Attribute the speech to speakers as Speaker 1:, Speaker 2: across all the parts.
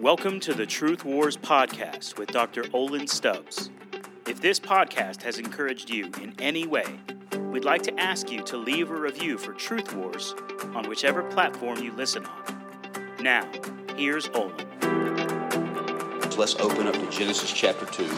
Speaker 1: Welcome to the Truth Wars podcast with Dr. Olin Stubbs. If this podcast has encouraged you in any way, we'd like to ask you to leave a review for Truth Wars on whichever platform you listen on. Now, here's Olin.
Speaker 2: Let's open up to Genesis chapter 2.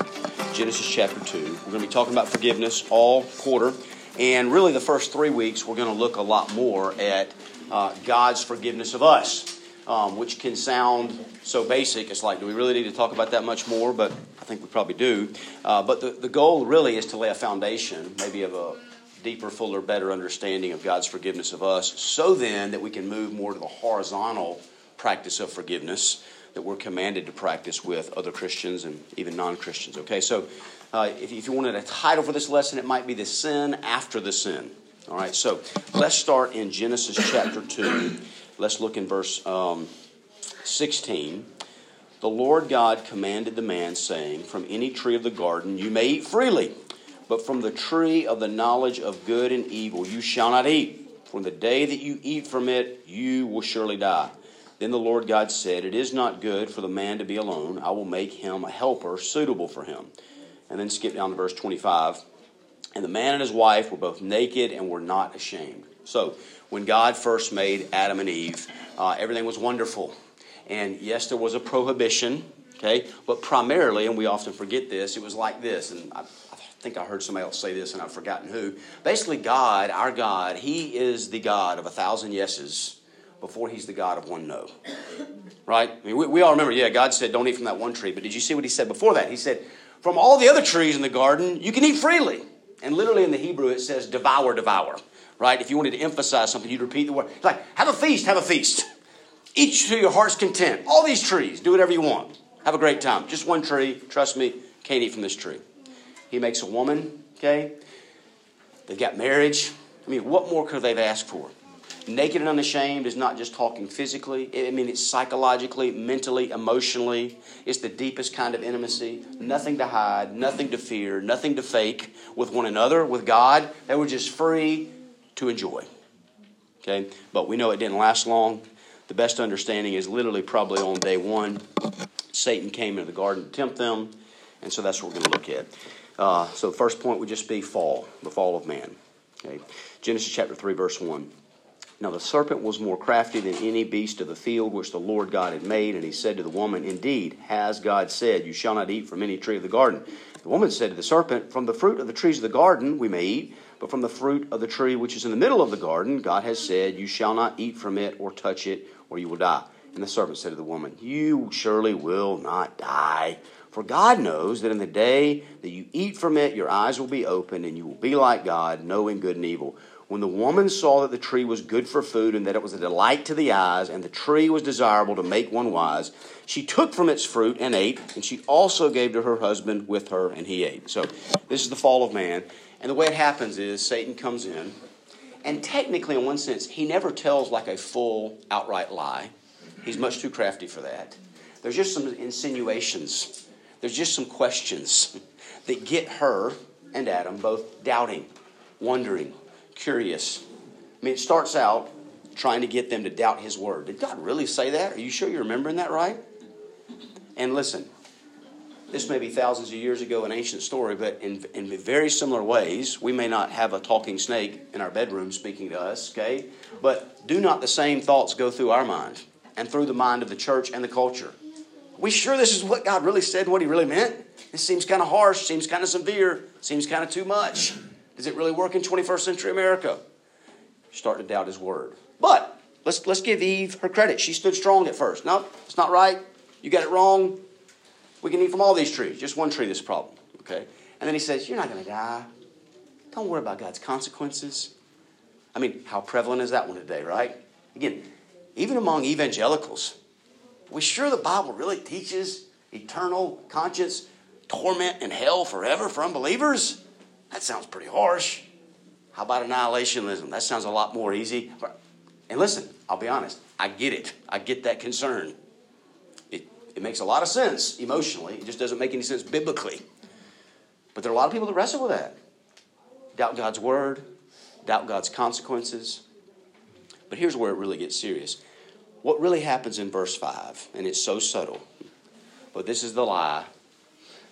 Speaker 2: Genesis chapter 2. We're going to be talking about forgiveness all quarter. And really, the first three weeks, we're going to look a lot more at uh, God's forgiveness of us, um, which can sound so basic. It's like, do we really need to talk about that much more? But I think we probably do. Uh, but the, the goal really is to lay a foundation, maybe of a deeper, fuller, better understanding of God's forgiveness of us, so then that we can move more to the horizontal practice of forgiveness that we're commanded to practice with other Christians and even non Christians. Okay, so uh, if, if you wanted a title for this lesson, it might be The Sin After the Sin. All right, so let's start in Genesis chapter 2. Let's look in verse um, 16. The Lord God commanded the man, saying, From any tree of the garden you may eat freely, but from the tree of the knowledge of good and evil you shall not eat. From the day that you eat from it, you will surely die. Then the Lord God said, It is not good for the man to be alone. I will make him a helper suitable for him. And then skip down to verse 25. And the man and his wife were both naked and were not ashamed. So, when God first made Adam and Eve, uh, everything was wonderful. And yes, there was a prohibition, okay? But primarily, and we often forget this, it was like this. And I, I think I heard somebody else say this and I've forgotten who. Basically, God, our God, He is the God of a thousand yeses before He's the God of one no. Right? I mean, we, we all remember, yeah, God said, don't eat from that one tree. But did you see what He said before that? He said, from all the other trees in the garden, you can eat freely. And literally in the Hebrew, it says devour, devour. Right? If you wanted to emphasize something, you'd repeat the word. Like, have a feast, have a feast. Eat to your heart's content. All these trees, do whatever you want. Have a great time. Just one tree, trust me, can't eat from this tree. He makes a woman, okay? They've got marriage. I mean, what more could they have asked for? Naked and unashamed is not just talking physically. I mean, it's psychologically, mentally, emotionally. It's the deepest kind of intimacy. Nothing to hide, nothing to fear, nothing to fake with one another, with God. They were just free to enjoy. Okay? But we know it didn't last long. The best understanding is literally probably on day one, Satan came into the garden to tempt them. And so that's what we're going to look at. Uh, so the first point would just be fall, the fall of man. Okay? Genesis chapter 3, verse 1. Now the serpent was more crafty than any beast of the field which the Lord God had made, and he said to the woman, Indeed, has God said, You shall not eat from any tree of the garden. The woman said to the serpent, From the fruit of the trees of the garden we may eat, but from the fruit of the tree which is in the middle of the garden, God has said, You shall not eat from it or touch it, or you will die. And the serpent said to the woman, You surely will not die. For God knows that in the day that you eat from it, your eyes will be opened, and you will be like God, knowing good and evil. When the woman saw that the tree was good for food, and that it was a delight to the eyes, and the tree was desirable to make one wise, she took from its fruit and ate, and she also gave to her husband with her, and he ate. So, this is the fall of man. And the way it happens is Satan comes in, and technically, in one sense, he never tells like a full, outright lie. He's much too crafty for that. There's just some insinuations, there's just some questions that get her and Adam both doubting, wondering, curious. I mean, it starts out trying to get them to doubt his word. Did God really say that? Are you sure you're remembering that right? And listen, this may be thousands of years ago, an ancient story, but in, in very similar ways, we may not have a talking snake in our bedroom speaking to us, okay? But do not the same thoughts go through our mind and through the mind of the church and the culture? Are we sure this is what God really said, what He really meant? This seems kind of harsh, seems kind of severe, seems kind of too much. Does it really work in 21st century America? You start to doubt His word. But let's, let's give Eve her credit. She stood strong at first. No, it's not right. You got it wrong. We can eat from all these trees. Just one tree, this problem. Okay? And then he says, You're not going to die. Don't worry about God's consequences. I mean, how prevalent is that one today, right? Again, even among evangelicals, we sure the Bible really teaches eternal conscience, torment, and hell forever for unbelievers? That sounds pretty harsh. How about annihilationism? That sounds a lot more easy. And listen, I'll be honest, I get it. I get that concern. It, it makes a lot of sense emotionally, it just doesn't make any sense biblically. But there are a lot of people that wrestle with that. Doubt God's word, doubt God's consequences. But here's where it really gets serious. What really happens in verse 5, and it's so subtle. But this is the lie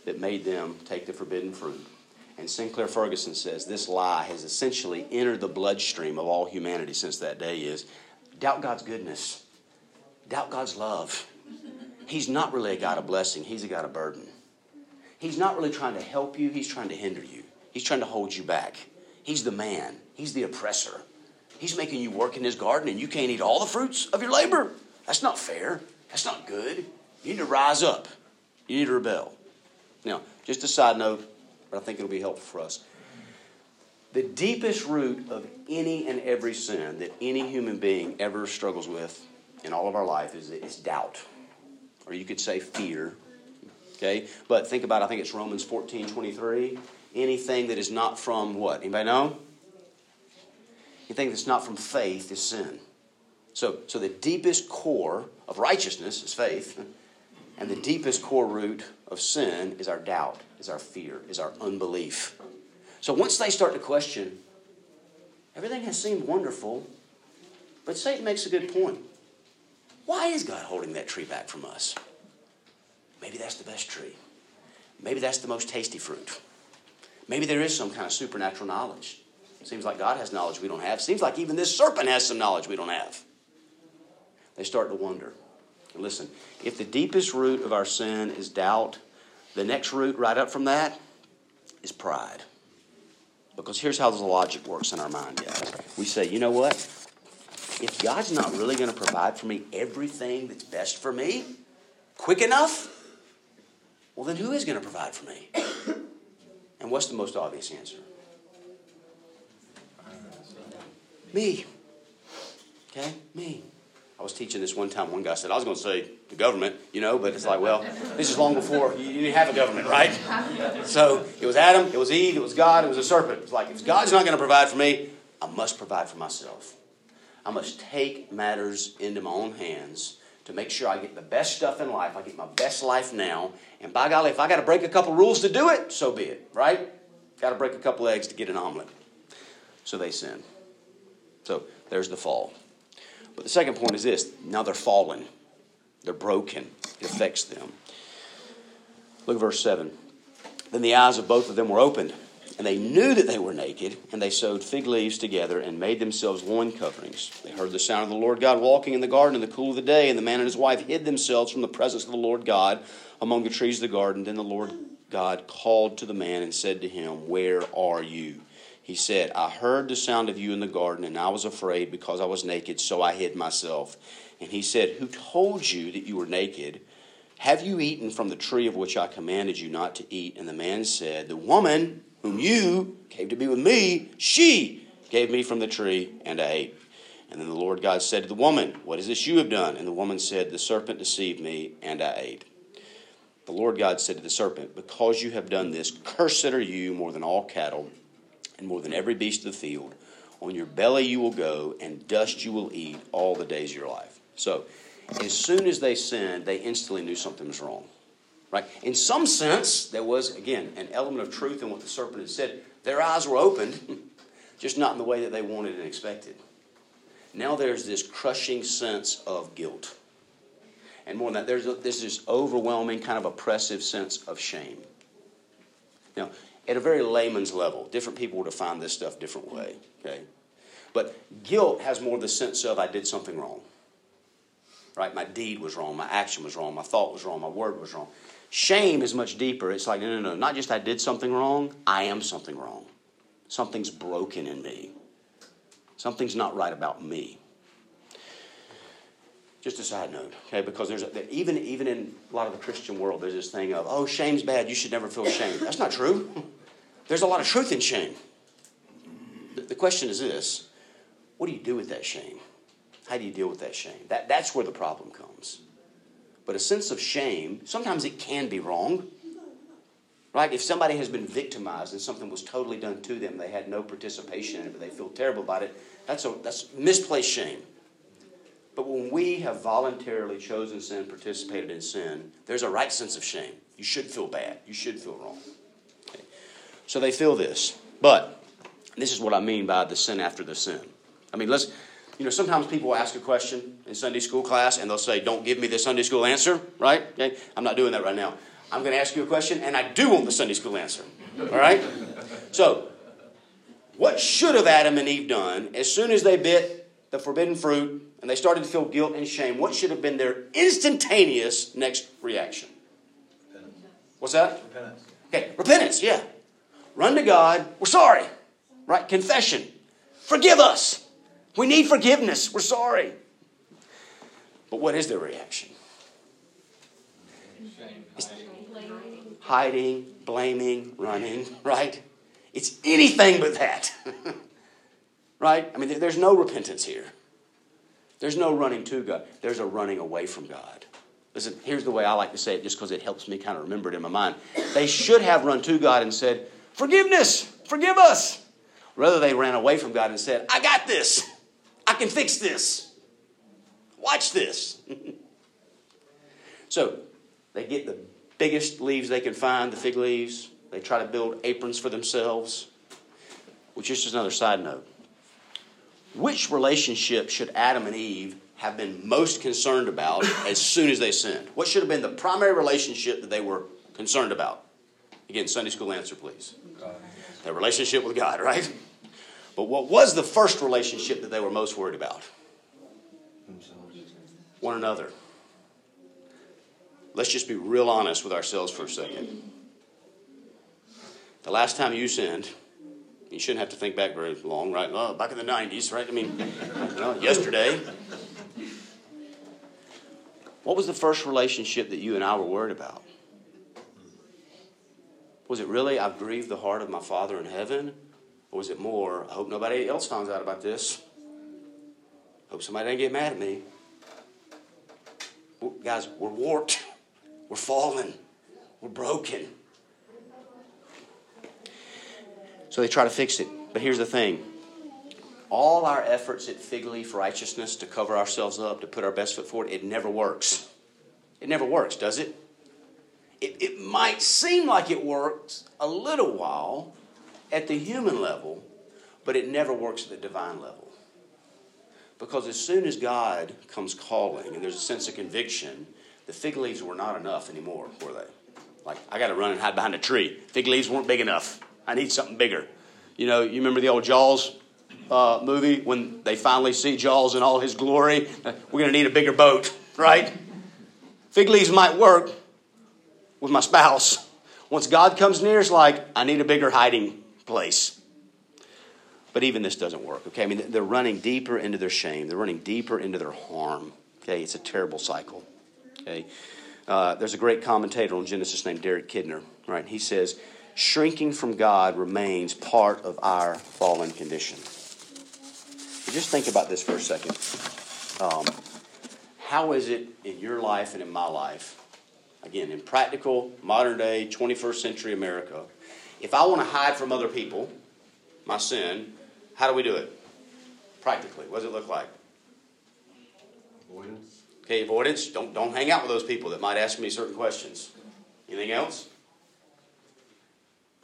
Speaker 2: that made them take the forbidden fruit. And Sinclair Ferguson says this lie has essentially entered the bloodstream of all humanity since that day is doubt God's goodness, doubt God's love. He's not really a God of blessing, He's a God of burden. He's not really trying to help you, He's trying to hinder you. He's trying to hold you back. He's the man, He's the oppressor. He's making you work in His garden and you can't eat all the fruits of your labor. That's not fair. That's not good. You need to rise up. You need to rebel. Now, just a side note, but I think it'll be helpful for us. The deepest root of any and every sin that any human being ever struggles with in all of our life is, is doubt. Or you could say fear. Okay? But think about, I think it's Romans 14 23. Anything that is not from what? Anybody know? Anything that's not from faith is sin. So, so the deepest core of righteousness is faith. And the deepest core root of sin is our doubt, is our fear, is our unbelief. So once they start to question, everything has seemed wonderful, but Satan makes a good point. Why is God holding that tree back from us? Maybe that's the best tree. Maybe that's the most tasty fruit. Maybe there is some kind of supernatural knowledge. Seems like God has knowledge we don't have. Seems like even this serpent has some knowledge we don't have. They start to wonder. Listen, if the deepest root of our sin is doubt, the next root right up from that is pride. Because here's how the logic works in our mind, guys. We say, you know what? If God's not really going to provide for me everything that's best for me quick enough, well, then who is going to provide for me? And what's the most obvious answer? Me. Okay? Me. I was teaching this one time. One guy said, I was going to say the government, you know, but it's like, well, this is long before you didn't have a government, right? So it was Adam, it was Eve, it was God, it was a serpent. It's like, if God's not going to provide for me, I must provide for myself. I must take matters into my own hands to make sure I get the best stuff in life. I get my best life now. And by golly, if I got to break a couple rules to do it, so be it, right? Got to break a couple eggs to get an omelet. So they sin. So there's the fall. But the second point is this now they're fallen, they're broken, it affects them. Look at verse 7. Then the eyes of both of them were opened, and they knew that they were naked, and they sewed fig leaves together and made themselves loin coverings. They heard the sound of the Lord God walking in the garden in the cool of the day, and the man and his wife hid themselves from the presence of the Lord God among the trees of the garden. Then the Lord God called to the man and said to him, Where are you? He said, I heard the sound of you in the garden, and I was afraid because I was naked, so I hid myself. And he said, Who told you that you were naked? Have you eaten from the tree of which I commanded you not to eat? And the man said, The woman whom you came to be with me, she gave me from the tree, and I ate. And then the Lord God said to the woman, What is this you have done? And the woman said, The serpent deceived me, and I ate. The Lord God said to the serpent, Because you have done this, cursed are you more than all cattle and more than every beast of the field. On your belly you will go, and dust you will eat all the days of your life. So, as soon as they sinned, they instantly knew something was wrong. Right? In some sense, there was, again, an element of truth in what the serpent had said. Their eyes were opened, just not in the way that they wanted and expected. Now there's this crushing sense of guilt. And more than that, there's, a, there's this overwhelming, kind of oppressive sense of shame. Now, at a very layman's level. Different people will define this stuff different way. Okay, but guilt has more the sense of I did something wrong. Right, my deed was wrong, my action was wrong, my thought was wrong, my word was wrong. Shame is much deeper. It's like no, no, no, not just I did something wrong. I am something wrong. Something's broken in me. Something's not right about me. Just a side note, okay? Because there's a, even even in a lot of the Christian world, there's this thing of oh, shame's bad. You should never feel shame. That's not true. There's a lot of truth in shame. The question is this what do you do with that shame? How do you deal with that shame? That, that's where the problem comes. But a sense of shame, sometimes it can be wrong. Right? If somebody has been victimized and something was totally done to them, they had no participation in it, but they feel terrible about it, that's, a, that's misplaced shame. But when we have voluntarily chosen sin, participated in sin, there's a right sense of shame. You should feel bad. You should feel wrong. So they feel this. But this is what I mean by the sin after the sin. I mean, let's You know, sometimes people ask a question in Sunday school class and they'll say, Don't give me the Sunday school answer, right? Okay? I'm not doing that right now. I'm going to ask you a question and I do want the Sunday school answer. All right? So, what should have Adam and Eve done as soon as they bit the forbidden fruit and they started to feel guilt and shame? What should have been their instantaneous next reaction? Repentance. What's that?
Speaker 3: Repentance.
Speaker 2: Okay, repentance, yeah. Run to God. We're sorry. Right? Confession. Forgive us. We need forgiveness. We're sorry. But what is their reaction? Hiding, blaming, running, right? It's anything but that. right? I mean, there's no repentance here. There's no running to God. There's a running away from God. Listen, here's the way I like to say it just because it helps me kind of remember it in my mind. They should have run to God and said, Forgiveness, forgive us. Rather, they ran away from God and said, I got this. I can fix this. Watch this. so they get the biggest leaves they can find, the fig leaves. They try to build aprons for themselves. Which is just another side note. Which relationship should Adam and Eve have been most concerned about as soon as they sinned? What should have been the primary relationship that they were concerned about? Again, Sunday school answer, please. Their relationship with God, right? But what was the first relationship that they were most worried about? One another. Let's just be real honest with ourselves for a second. The last time you sinned, you shouldn't have to think back very long, right? Oh, back in the 90s, right? I mean, you know, yesterday. What was the first relationship that you and I were worried about? Was it really, I've grieved the heart of my Father in heaven? Or was it more, I hope nobody else finds out about this? Hope somebody doesn't get mad at me. Guys, we're warped. We're fallen. We're broken. So they try to fix it. But here's the thing all our efforts at fig leaf righteousness to cover ourselves up, to put our best foot forward, it never works. It never works, does it? It, it might seem like it works a little while at the human level, but it never works at the divine level. Because as soon as God comes calling and there's a sense of conviction, the fig leaves were not enough anymore, were they? Like, I got to run and hide behind a tree. Fig leaves weren't big enough. I need something bigger. You know, you remember the old Jaws uh, movie when they finally see Jaws in all his glory? We're going to need a bigger boat, right? Fig leaves might work with my spouse. Once God comes near, it's like, I need a bigger hiding place. But even this doesn't work, okay? I mean, they're running deeper into their shame, they're running deeper into their harm, okay? It's a terrible cycle, okay? Uh, there's a great commentator on Genesis named Derek Kidner, right? He says, shrinking from God remains part of our fallen condition. just think about this for a second. Um, how is it in your life and in my life, again, in practical, modern day, 21st century America, if I want to hide from other people my sin, how do we do it? Practically, what does it look like?
Speaker 3: Avoidance.
Speaker 2: Okay, avoidance. Don't, don't hang out with those people that might ask me certain questions. Anything else?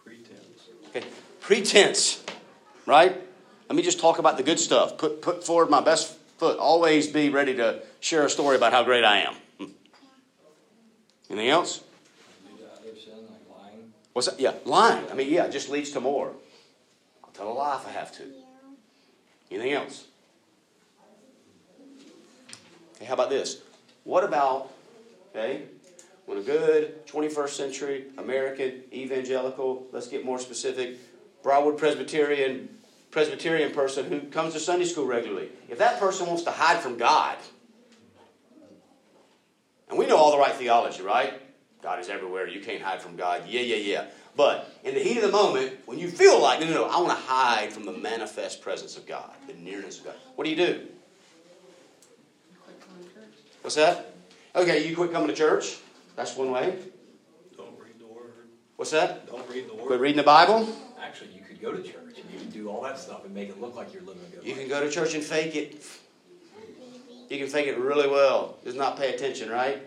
Speaker 3: Pretense.
Speaker 2: Okay, pretense, right? Let me just talk about the good stuff. Put, put forward my best foot. Always be ready to share a story about how great I am. Anything else? What's that? Yeah, lying. I mean, yeah, it just leads to more. I'll tell a lie if I have to. Anything else? Okay, how about this? What about, okay, when a good 21st century American evangelical, let's get more specific, Briarwood Presbyterian Presbyterian person who comes to Sunday school regularly, if that person wants to hide from God, and we know all the right theology, right? God is everywhere. You can't hide from God. Yeah, yeah, yeah. But in the heat of the moment, when you feel like, no, no, no, I want to hide from the manifest presence of God, the nearness of God, what do you do? What's that? Okay, you quit coming to church. That's one way.
Speaker 3: Don't read the word.
Speaker 2: What's that?
Speaker 3: Don't read the word.
Speaker 2: Quit reading the Bible.
Speaker 4: Actually, you could go to church and you can do all that stuff and make it look like you're living a good
Speaker 2: You
Speaker 4: life.
Speaker 2: You can go to church and fake it. You can fake it really well. Just not pay attention, right?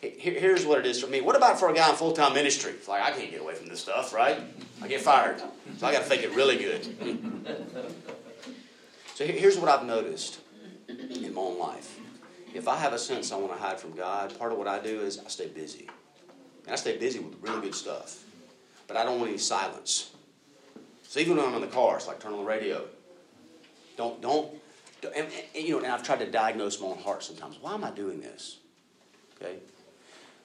Speaker 2: Here's what it is for me. What about for a guy in full time ministry? It's like, I can't get away from this stuff, right? I get fired. So I got to fake it really good. So here's what I've noticed in my own life. If I have a sense I want to hide from God, part of what I do is I stay busy. And I stay busy with really good stuff. But I don't want any silence. So even when I'm in the car, it's like turn on the radio. Don't, don't, don't and, and, you know, and I've tried to diagnose my own heart sometimes. Why am I doing this? Okay?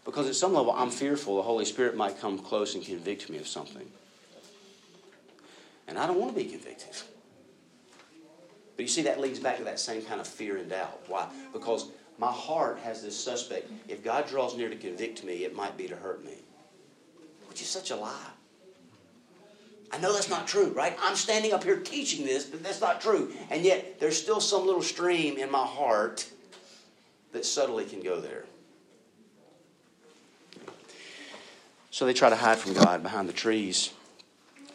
Speaker 2: Because at some level, I'm fearful the Holy Spirit might come close and convict me of something. And I don't want to be convicted. But you see, that leads back to that same kind of fear and doubt. Why? Because my heart has this suspect. If God draws near to convict me, it might be to hurt me, which is such a lie. I know that's not true, right? I'm standing up here teaching this, but that's not true. And yet, there's still some little stream in my heart that subtly can go there. So they try to hide from God behind the trees.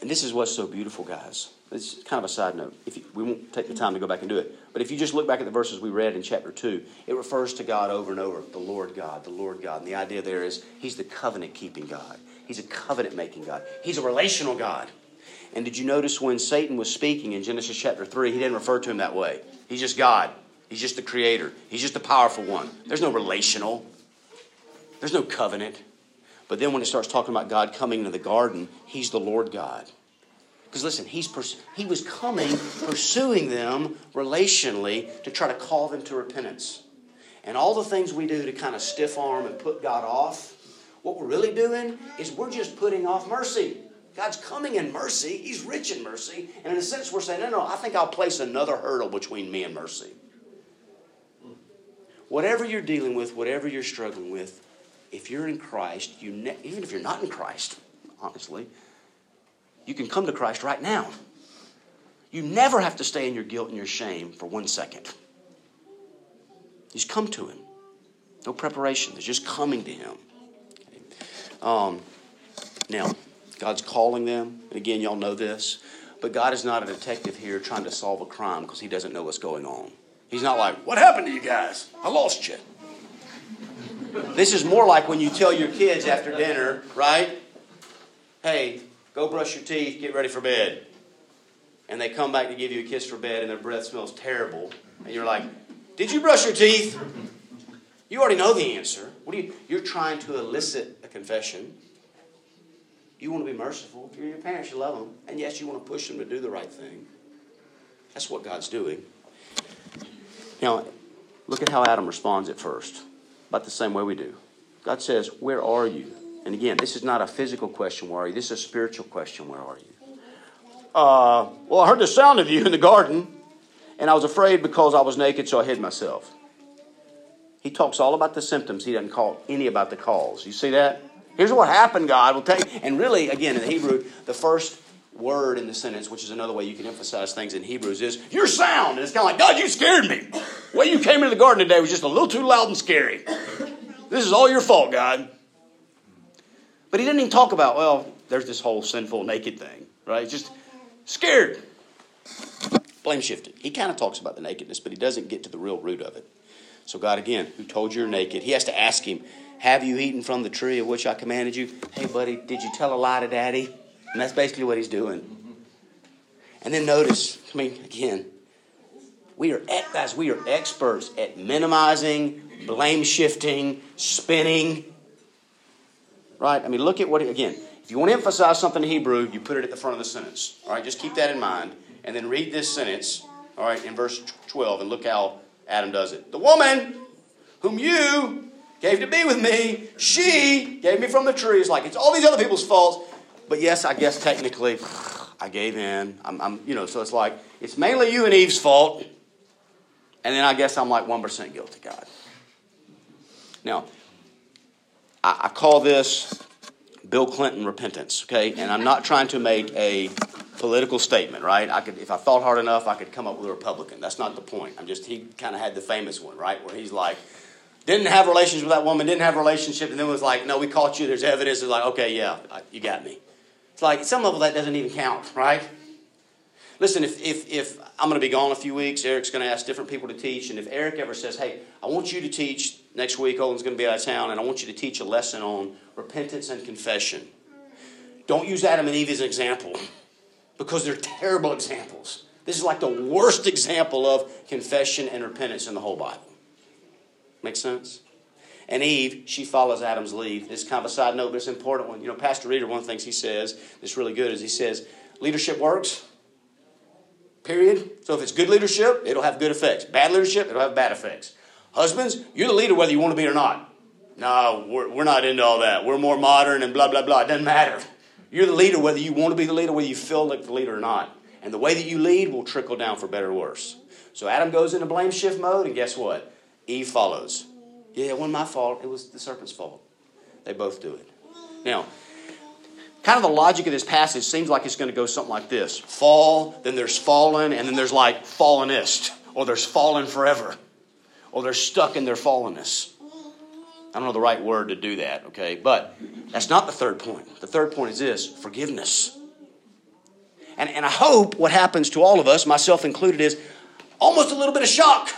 Speaker 2: And this is what's so beautiful, guys. It's kind of a side note. If you, we won't take the time to go back and do it, but if you just look back at the verses we read in chapter two, it refers to God over and over, the Lord God, the Lord God. And the idea there is He's the covenant keeping God. He's a covenant making God. He's a relational God. And did you notice when Satan was speaking in Genesis chapter 3, he didn't refer to him that way. He's just God. He's just the creator. He's just the powerful one. There's no relational, there's no covenant. But then when it starts talking about God coming into the garden, he's the Lord God. Because listen, he's pers- he was coming, pursuing them relationally to try to call them to repentance. And all the things we do to kind of stiff arm and put God off, what we're really doing is we're just putting off mercy. God's coming in mercy. He's rich in mercy. And in a sense, we're saying, no, no, I think I'll place another hurdle between me and mercy. Whatever you're dealing with, whatever you're struggling with, if you're in Christ, you ne- even if you're not in Christ, honestly, you can come to Christ right now. You never have to stay in your guilt and your shame for one second. Just come to Him. No preparation. There's just coming to Him. Um, now, God's calling them. And again, y'all know this. But God is not a detective here trying to solve a crime because He doesn't know what's going on. He's not like, What happened to you guys? I lost you. This is more like when you tell your kids after dinner, right? Hey, go brush your teeth, get ready for bed. And they come back to give you a kiss for bed and their breath smells terrible. And you're like, Did you brush your teeth? You already know the answer. What are you you're trying to elicit a confession. You want to be merciful. If you're your parents, you love them. And yes, you want to push them to do the right thing. That's what God's doing. Now, look at how Adam responds at first, about the same way we do. God says, Where are you? And again, this is not a physical question, where are you? This is a spiritual question, where are you? Uh, well, I heard the sound of you in the garden, and I was afraid because I was naked, so I hid myself. He talks all about the symptoms. He doesn't call any about the cause. You see that? Here's what happened, God will take. And really, again, in Hebrew, the first word in the sentence, which is another way you can emphasize things in Hebrews, is "You're sound." And it's kind of like, God, you scared me. The way you came into the garden today was just a little too loud and scary. This is all your fault, God. But he didn't even talk about, well, there's this whole sinful naked thing, right? Just scared. Blame shifted. He kind of talks about the nakedness, but he doesn't get to the real root of it. So, God, again, who told you you're naked, he has to ask him, Have you eaten from the tree of which I commanded you? Hey, buddy, did you tell a lie to daddy? And that's basically what he's doing. And then notice, I mean, again, we are, guys, we are experts at minimizing, blame shifting, spinning. Right? I mean, look at what, again, if you want to emphasize something in Hebrew, you put it at the front of the sentence. All right, just keep that in mind. And then read this sentence, all right, in verse 12, and look how Adam does it. The woman whom you gave to be with me, she gave me from the tree. It's like it's all these other people's faults. But yes, I guess technically, I gave in. I'm, I'm, you know, so it's like it's mainly you and Eve's fault, and then I guess I'm like one percent guilty, God. Now, I, I call this Bill Clinton repentance, okay? And I'm not trying to make a political statement, right? I could, if I thought hard enough, I could come up with a Republican. That's not the point. I'm just he kind of had the famous one, right, where he's like, didn't have relations with that woman, didn't have relationship, and then was like, no, we caught you. There's evidence. It's like, okay, yeah, you got me. It's like at some level that doesn't even count, right? Listen, if, if, if I'm going to be gone a few weeks, Eric's going to ask different people to teach, and if Eric ever says, hey, I want you to teach next week, Owen's going to be out of town, and I want you to teach a lesson on repentance and confession. Don't use Adam and Eve as an example because they're terrible examples. This is like the worst example of confession and repentance in the whole Bible. Make sense? And Eve, she follows Adam's lead. This is kind of a side note, but it's an important one. You know, Pastor Reeder, one of the things he says that's really good is he says, leadership works, period. So if it's good leadership, it'll have good effects. Bad leadership, it'll have bad effects. Husbands, you're the leader whether you want to be or not. No, we're, we're not into all that. We're more modern and blah, blah, blah. It doesn't matter. You're the leader whether you want to be the leader, whether you feel like the leader or not. And the way that you lead will trickle down for better or worse. So Adam goes into blame shift mode, and guess what? Eve follows. Yeah, it wasn't my fault. It was the serpent's fault. They both do it. Now, kind of the logic of this passage seems like it's going to go something like this fall, then there's fallen, and then there's like fallenist, or there's fallen forever, or they're stuck in their fallenness. I don't know the right word to do that, okay? But that's not the third point. The third point is this forgiveness. And, and I hope what happens to all of us, myself included, is almost a little bit of shock.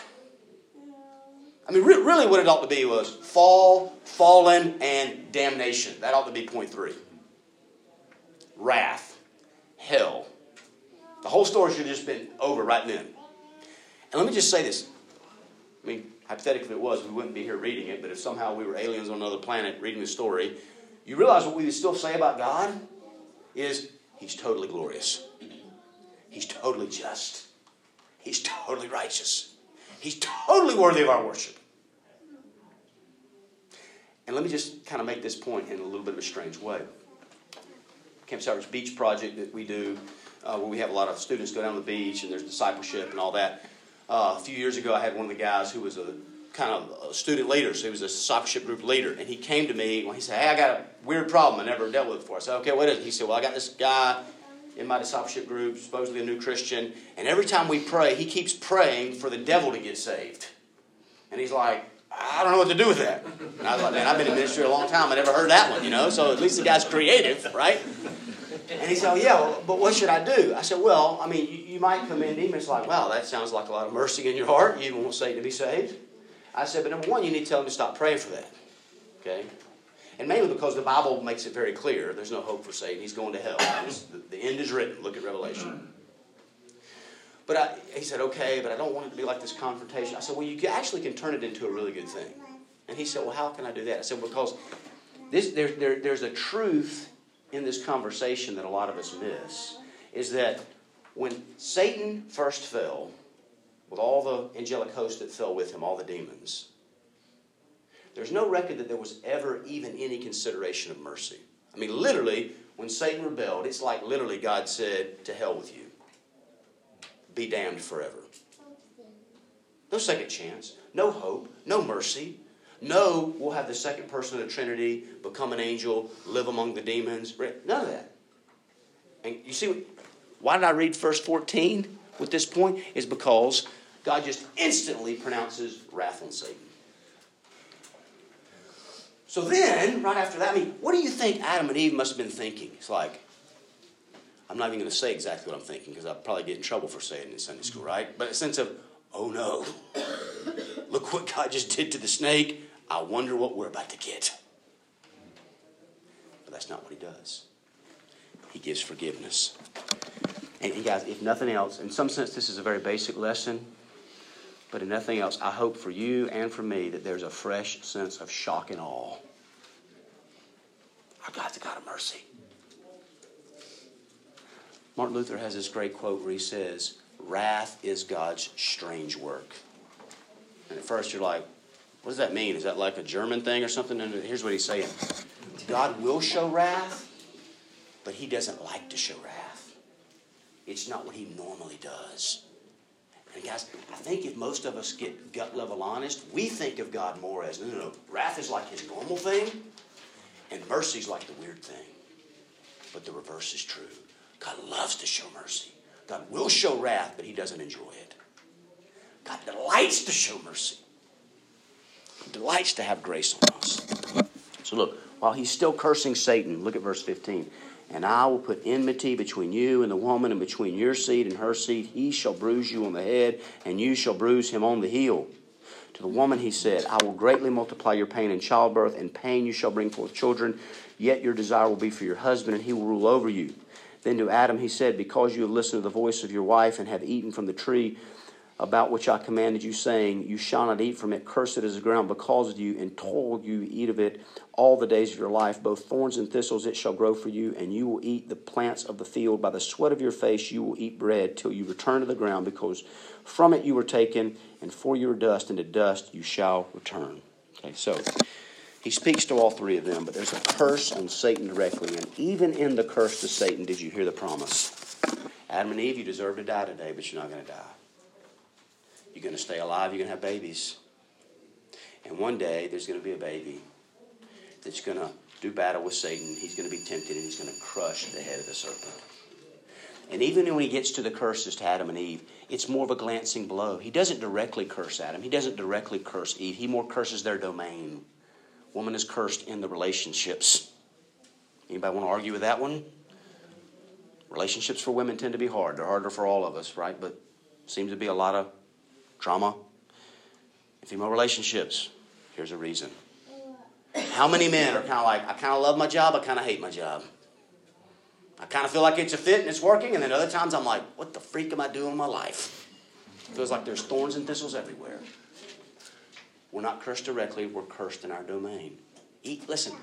Speaker 2: I mean, re- really, what it ought to be was fall, fallen, and damnation. That ought to be point three. Wrath, hell. The whole story should have just been over right then. And let me just say this. I mean, hypothetically, if it was, we wouldn't be here reading it, but if somehow we were aliens on another planet reading the story, you realize what we would still say about God is He's totally glorious. He's totally just. He's totally righteous. He's totally worthy of our worship. And let me just kind of make this point in a little bit of a strange way. Camp Cypress Beach project that we do, uh, where we have a lot of students go down to the beach and there's discipleship and all that. Uh, a few years ago, I had one of the guys who was a kind of a student leader, so he was a discipleship group leader, and he came to me. And he said, "Hey, I got a weird problem I never dealt with before." I said, "Okay, what is it?" He said, "Well, I got this guy in my discipleship group, supposedly a new Christian, and every time we pray, he keeps praying for the devil to get saved." And he's like, I don't know what to do with that. And I was like, man, I've been in ministry a long time. I never heard that one, you know. So at least the guy's creative, right? And he said, oh, yeah, but what should I do? I said, well, I mean, you, you might come in to him it's like, wow, that sounds like a lot of mercy in your heart. You want Satan to be saved. I said, but number one, you need to tell him to stop praying for that. Okay? And mainly because the Bible makes it very clear there's no hope for Satan. He's going to hell. The, end is written. Look at Revelation. But I, he said, okay, but I don't want it to be like this confrontation. I said, well, you actually can turn it into a really good thing. And he said, well, how can I do that? I said, because this, there, there, there's a truth in this conversation that a lot of us miss, is that when Satan first fell, with all the angelic host that fell with him, all the demons, there's no record that there was ever even any consideration of mercy. I mean, literally, when Satan rebelled, it's like literally God said, to hell with you be damned forever. No second chance, no hope, no mercy. No, we'll have the second person of the Trinity become an angel, live among the demons. None of that. And you see, why did I read verse 14 with this point? Is because God just instantly pronounces wrath on Satan. So then, right after that, I mean, what do you think Adam and Eve must have been thinking? It's like, I'm not even going to say exactly what I'm thinking because I'll probably get in trouble for saying it in Sunday school, right? But a sense of, oh no, look what God just did to the snake. I wonder what we're about to get. But that's not what He does. He gives forgiveness. And, and guys, if nothing else, in some sense, this is a very basic lesson. But in nothing else, I hope for you and for me that there's a fresh sense of shock and awe. Our God's a God of mercy. Martin Luther has this great quote where he says, Wrath is God's strange work. And at first you're like, what does that mean? Is that like a German thing or something? And here's what he's saying God will show wrath, but he doesn't like to show wrath. It's not what he normally does. And guys, I think if most of us get gut level honest, we think of God more as no, no, no. Wrath is like his normal thing, and mercy is like the weird thing. But the reverse is true. God loves to show mercy. God will show wrath, but He doesn't enjoy it. God delights to show mercy. He delights to have grace on us. So look, while He's still cursing Satan, look at verse 15. And I will put enmity between you and the woman, and between your seed and her seed. He shall bruise you on the head, and you shall bruise him on the heel. To the woman he said, I will greatly multiply your pain in childbirth, and pain you shall bring forth children. Yet your desire will be for your husband, and he will rule over you. Then to Adam he said, Because you have listened to the voice of your wife and have eaten from the tree about which I commanded you, saying, You shall not eat from it, cursed is the ground because of you, and toil you eat of it all the days of your life. Both thorns and thistles it shall grow for you, and you will eat the plants of the field. By the sweat of your face you will eat bread till you return to the ground, because from it you were taken, and for your dust, and to dust you shall return. Okay, so he speaks to all three of them, but there's a curse on Satan directly. And even in the curse to Satan, did you hear the promise? Adam and Eve, you deserve to die today, but you're not going to die. You're going to stay alive, you're going to have babies. And one day, there's going to be a baby that's going to do battle with Satan. He's going to be tempted and he's going to crush the head of the serpent. And even when he gets to the curses to Adam and Eve, it's more of a glancing blow. He doesn't directly curse Adam, he doesn't directly curse Eve. He more curses their domain. Woman is cursed in the relationships. Anybody want to argue with that one? Relationships for women tend to be hard. They're harder for all of us, right? But seems to be a lot of trauma female relationships. Here's a reason. How many men are kind of like, I kind of love my job, I kind of hate my job. I kind of feel like it's a fit and it's working, and then other times I'm like, what the freak am I doing in my life? It Feels like there's thorns and thistles everywhere. We're not cursed directly, we're cursed in our domain. listen,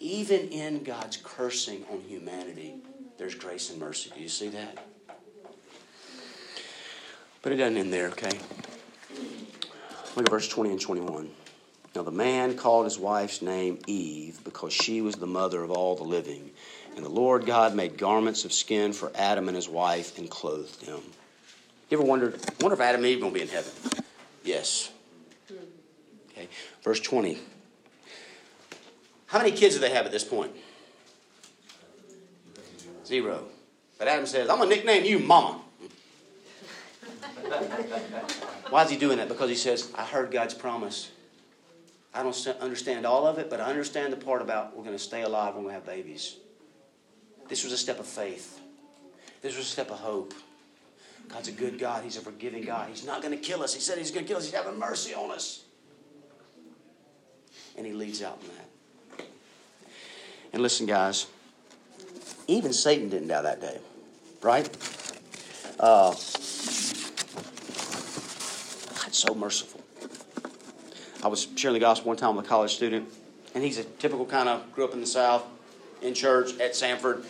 Speaker 2: even in God's cursing on humanity, there's grace and mercy. Do you see that? But it doesn't end there, okay? Look at verse 20 and 21. Now the man called his wife's name Eve because she was the mother of all the living. And the Lord God made garments of skin for Adam and his wife and clothed them. You ever wondered, wonder if Adam and Eve will be in heaven? Yes. Okay. Verse 20. How many kids do they have at this point? Zero. But Adam says, I'm going to nickname you Mama. Why is he doing that? Because he says, I heard God's promise. I don't understand all of it, but I understand the part about we're going to stay alive when we have babies. This was a step of faith. This was a step of hope. God's a good God. He's a forgiving God. He's not going to kill us. He said He's going to kill us. He's having mercy on us. And He leads out in that. And listen, guys, even Satan didn't die that day, right? Uh, so merciful. I was sharing the gospel one time with a college student, and he's a typical kind of grew up in the South, in church at Samford.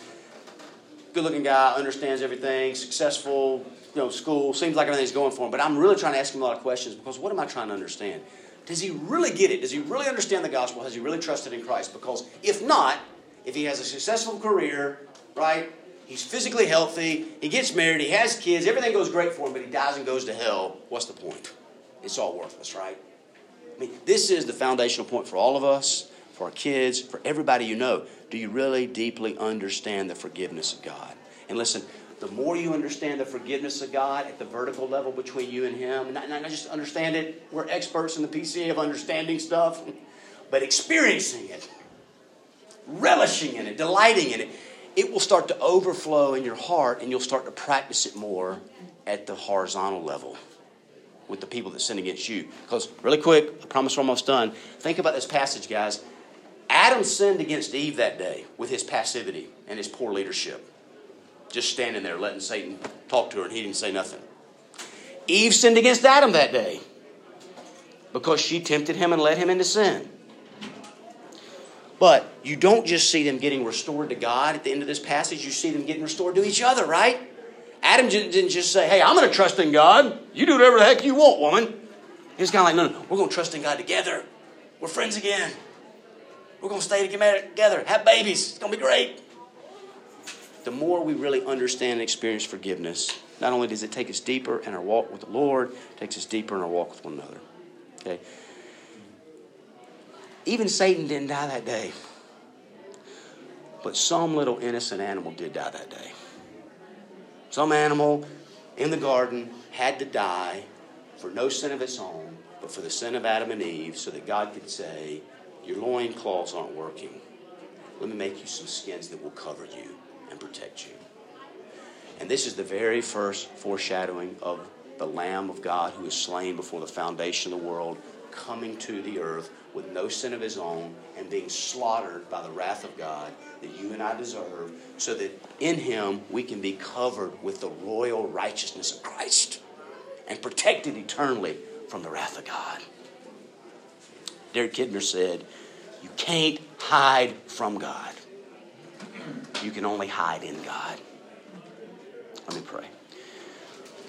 Speaker 2: Good looking guy, understands everything, successful, you know, school, seems like everything's going for him. But I'm really trying to ask him a lot of questions because what am I trying to understand? Does he really get it? Does he really understand the gospel? Has he really trusted in Christ? Because if not, if he has a successful career, right? He's physically healthy, he gets married, he has kids, everything goes great for him, but he dies and goes to hell, what's the point? It's all worthless, right? I mean, this is the foundational point for all of us, for our kids, for everybody you know. Do you really deeply understand the forgiveness of God? And listen, the more you understand the forgiveness of God at the vertical level between you and Him, not, not just understand it, we're experts in the PCA of understanding stuff, but experiencing it, relishing in it, delighting in it, it will start to overflow in your heart and you'll start to practice it more at the horizontal level with the people that sin against you. Because, really quick, I promise we're almost done. Think about this passage, guys. Adam sinned against Eve that day with his passivity and his poor leadership. Just standing there letting Satan talk to her, and he didn't say nothing. Eve sinned against Adam that day because she tempted him and led him into sin. But you don't just see them getting restored to God at the end of this passage, you see them getting restored to each other, right? Adam didn't just say, hey, I'm going to trust in God. You do whatever the heck you want, woman. He's kind of like, no, no, we're going to trust in God together. We're friends again. We're going to stay together, have babies. It's going to be great. The more we really understand and experience forgiveness, not only does it take us deeper in our walk with the Lord, it takes us deeper in our walk with one another. Okay? Even Satan didn't die that day. But some little innocent animal did die that day. Some animal in the garden had to die for no sin of its own, but for the sin of Adam and Eve, so that God could say, Your loin claws aren't working. Let me make you some skins that will cover you and protect you. And this is the very first foreshadowing of the Lamb of God who is slain before the foundation of the world coming to the earth with no sin of his own and being slaughtered by the wrath of God that you and I deserve, so that in him we can be covered with the royal righteousness of Christ and protected eternally from the wrath of God. Derek Kidner said, You can't hide from God. You can only hide in God. Let me pray.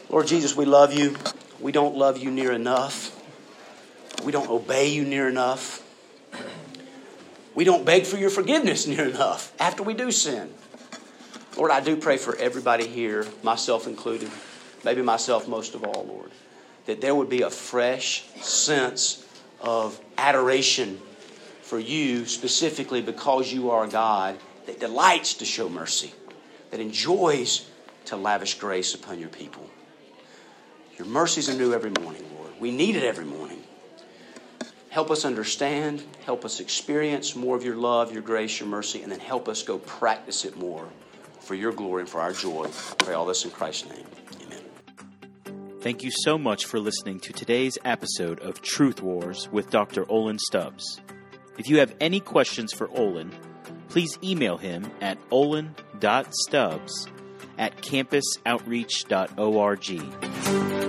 Speaker 2: Lord Jesus, we love you. We don't love you near enough. We don't obey you near enough. We don't beg for your forgiveness near enough after we do sin. Lord, I do pray for everybody here, myself included, maybe myself most of all, Lord, that there would be a fresh sense of adoration for you specifically because you are a God that delights to show mercy, that enjoys to lavish grace upon your people. Your mercies are new every morning, Lord. We need it every morning. Help us understand, help us experience more of your love, your grace, your mercy, and then help us go practice it more for your glory and for our joy. I pray all this in Christ's name. Amen.
Speaker 1: Thank you so much for listening to today's episode of Truth Wars with Dr. Olin Stubbs. If you have any questions for Olin, please email him at olin.stubbs at campusoutreach.org.